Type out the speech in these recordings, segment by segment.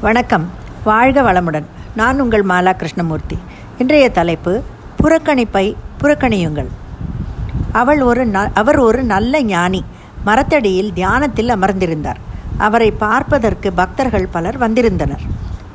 வணக்கம். வாழ்க வளமுடன். நான் உங்கள் மாலா கிருஷ்ணமூர்த்தி. இன்றைய தலைப்பு புறக்கணிப்பை புறக்கணியுங்கள். அவள் ஒரு ந அவர் ஒரு நல்ல ஞானி. மரத்தடியில் தியானத்தில் அமர்ந்திருந்தார். அவரை பார்ப்பதற்கு பக்தர்கள் பலர் வந்திருந்தனர்.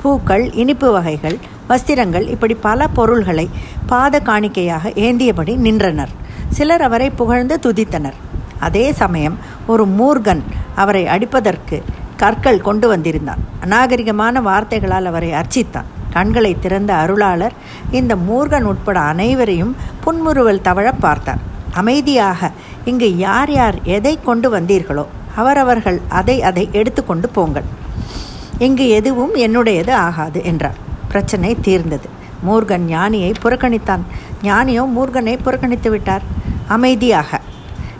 பூக்கள் இனிப்பு வகைகள் வஸ்திரங்கள் இப்படி பல பொருள்களை பாத காணிக்கையாக ஏந்தியபடி நின்றனர். சிலர் அவரை புகழ்ந்து துதித்தனர். அதே சமயம் ஒரு மூர்கன் அவரை அடிப்பதற்கு கற்கள் கொண்டு வந்திருந்தான். அநாகரிகமான வார்த்தைகளால் அவரை அர்ச்சித்தான். கண்களை திறந்த அருளாளர் இந்த மூர்கன் உட்பட அனைவரையும் புன்முறுவல் தவழ பார்த்தார். அமைதியாக இங்கு யார் யார் எதை கொண்டு வந்தீர்களோ அவரவர்கள் அதை அதை எடுத்துக்கொண்டு போங்கள். இங்கு எதுவும் என்னுடையது ஆகாது என்றார். பிரச்சனை தீர்ந்தது. மூர்கன் ஞானியை புறக்கணித்தான். ஞானியோ மூர்கனை புறக்கணித்து விட்டார். அமைதியாக.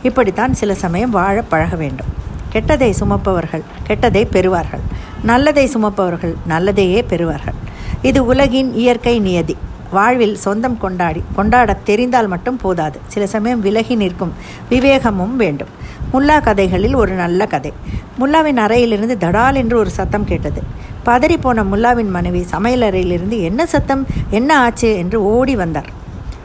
இப்படித்தான் சில சமயம் வாழ பழக வேண்டும். கெட்டதை சுமப்பவர்கள் கெட்டதை பெறுவார்கள். நல்லதை சுமப்பவர்கள் நல்லதையே பெறுவார்கள். இது உலகின் இயற்கை நியதி. வாழ்வில் சொந்தம் கொண்டாடி கொண்டாடத் தெரிந்தால் மட்டும் போதாது. சில சமயம் விலகி நிற்கும் விவேகமும் வேண்டும். முல்லா கதைகளில் ஒரு நல்ல கதை. முல்லாவின் அறையிலிருந்து தடால் என்று ஒரு சத்தம் கேட்டது. பதறி போன முல்லாவின் மனைவி சமையலறையிலிருந்து என்ன சத்தம்? என்ன ஆச்சு? என்று ஓடி வந்தார்.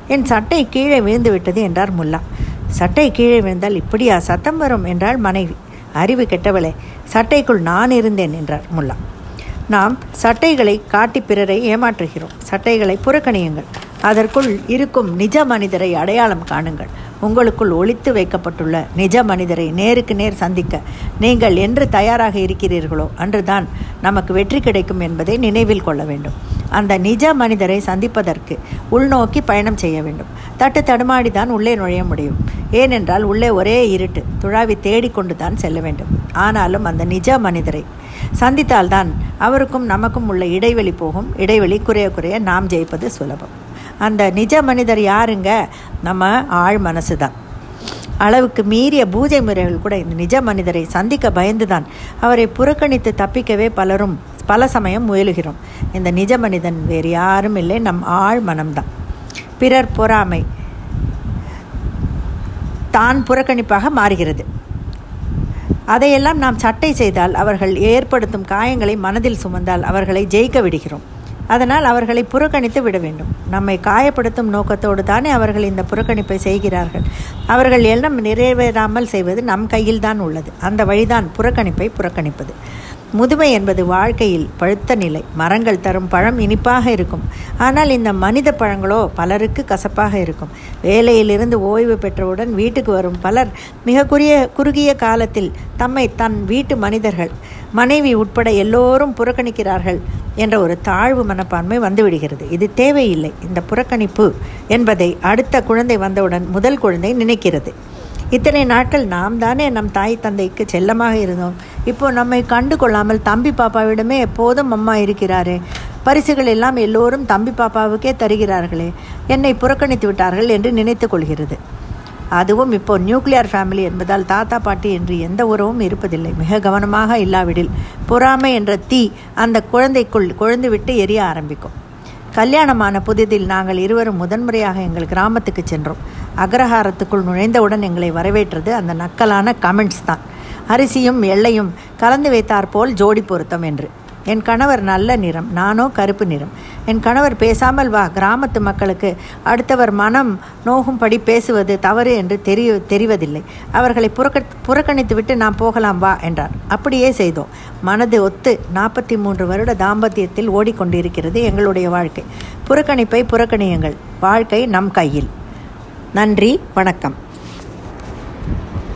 என் சட்டை கீழே விழுந்து விட்டது என்றார் முல்லா. சட்டை கீழே விழுந்தால் இப்படியா? சத்தம் வரும் என்றாள் மனைவி. அறிவு கெட்டவளே சட்டைக்குள் நான் இருந்தேன் என்றார் முல்லா. நாம் சட்டைகளை காட்டி பிறரை ஏமாற்றுகிறோம். சட்டைகளை புறக்கணியுங்கள். அதற்குள் இருக்கும் நிஜ மனிதரை அடையாளம் காணுங்கள். உங்களுக்குள் ஒழித்து வைக்கப்பட்டுள்ள நிஜ மனிதரை நேருக்கு நேர் சந்திக்க நீங்கள் என்று தயாராக இருக்கிறீர்களோ அன்றுதான் நமக்கு வெற்றி கிடைக்கும் என்பதை நினைவில் கொள்ள வேண்டும். அந்த நிஜ மனிதரை சந்திப்பதற்கு உள்நோக்கி பயணம் செய்ய வேண்டும். தட்டு தடுமாடி தான் உள்ளே நுழைய முடியும். ஏனென்றால் உள்ளே ஒரே இருட்டு துழாவி தேடிக்கொண்டு தான் செல்ல வேண்டும். ஆனாலும் அந்த நிஜ மனிதரை சந்தித்தால்தான் அவருக்கும் நமக்கும் உள்ள இடைவெளி போகும். இடைவெளி குறைய குறைய நாம் ஜெயிப்பது சுலபம். அந்த நிஜ மனிதர் யாருங்க? நம்ம ஆழ் மனசு தான் அளவுக்கு மீறிய பூஜை முறைகள் கூட இந்த நிஜ மனிதரை சந்திக்க பயந்துதான் அவரை புறக்கணித்து தப்பிக்கவே பலரும் பல சமயம் முயலுகிறோம். இந்த நிஜ மனிதன் வேறு யாரும் இல்லை நம் ஆழ் மனம்தான். பிறர் பொறாமை தான் புறக்கணிப்பாக மாறுகிறது. அதையெல்லாம் நாம் சட்டை செய்தால் அவர்கள் ஏற்படுத்தும் காயங்களை மனதில் சுமந்தால் அவர்களை ஜெயிக்க விடுகிறோம். அதனால் அவர்களை புறக்கணித்து விட வேண்டும். நம்மை காயப்படுத்தும் நோக்கத்தோடு தானே அவர்கள் இந்த புறக்கணிப்பை செய்கிறார்கள். அவர்கள் எல்லாம் நிறைவேறாமல் செய்வது நம் கையில் தான் உள்ளது. அந்த வழிதான் புறக்கணிப்பை புறக்கணிப்பது. முதுமை என்பது வாழ்க்கையில் பழுத்த நிலை. மரங்கள் தரும் பழம் இனிப்பாக இருக்கும். ஆனால் இந்த மனித பழங்களோ பலருக்கு கசப்பாக இருக்கும். வேலையிலிருந்து ஓய்வு பெற்றவுடன் வீட்டுக்கு வரும் பலர் மிக குறிய குறுகிய காலத்தில் தம்மை தன் வீட்டு மனிதர்கள் மனைவி உட்பட எல்லோரும் புறக்கணிக்கிறார்கள் என்ற ஒரு தாழ்வு மனப்பான்மை வந்துவிடுகிறது. இது தேவையில்லை. இந்த புறக்கணிப்பு என்பதை அடுத்த குழந்தை வந்தவுடன் முதல் குழந்தை நினைக்கிறது. இத்தனை நாட்கள் நாம் தானே நம் தாய் தந்தைக்கு செல்லமாக இருந்தோம். இப்போ நம்மை கண்டு கொள்ளாமல் தம்பி பாப்பாவிடமே எப்போதும் அம்மா இருக்கிறாரே. பரிசுகள் எல்லாம் எல்லோரும் தம்பி பாப்பாவுக்கே தருகிறார்களே. என்னை புறக்கணித்து விட்டார்கள் என்று நினைத்து கொள்கிறது. அதுவும் இப்போ நியூக்ளியர் ஃபேமிலி என்பதால் தாத்தா பாட்டி என்று எந்த உறவும் இருப்பதில்லை. மிக கவனமாக இல்லாவிடில் பொறாமை என்ற தீ அந்த குழந்தைக்குள் கொழுந்து விட்டு எரிய ஆரம்பிக்கும். கல்யாணமான புதிதில் நாங்கள் இருவரும் முதன்முறையாக எங்கள் கிராமத்துக்கு சென்றோம். அக்ரஹாரத்துக்குள் நுழைந்தவுடன் எங்களை வரவேற்றது அந்த நக்கலான கமெண்ட்ஸ் தான். அரிசியும் எள்ளையும் கலந்து வைத்தாற்போல் ஜோடி பொருத்தம் என்று. என் கணவர் நல்ல நிறம் நானோ கருப்பு நிறம். என் கணவர் பேசாமல் வா கிராமத்து மக்களுக்கு அடுத்தவர் மனம் நோகும்படி பேசுவது தவறு என்று தெரிய தெரிவதில்லை. அவர்களை புறக்க புறக்கணித்துவிட்டு நாம் போகலாம் வா என்றார். அப்படியே செய்தோம். மனது ஒத்து நாற்பத்தி மூன்று வருட தாம்பத்தியத்தில் ஓடிக்கொண்டிருக்கிறது எங்களுடைய வாழ்க்கை. புறக்கணிப்பை புறக்கணியுங்கள். வாழ்க்கை நம் கையில். நன்றி வணக்கம்.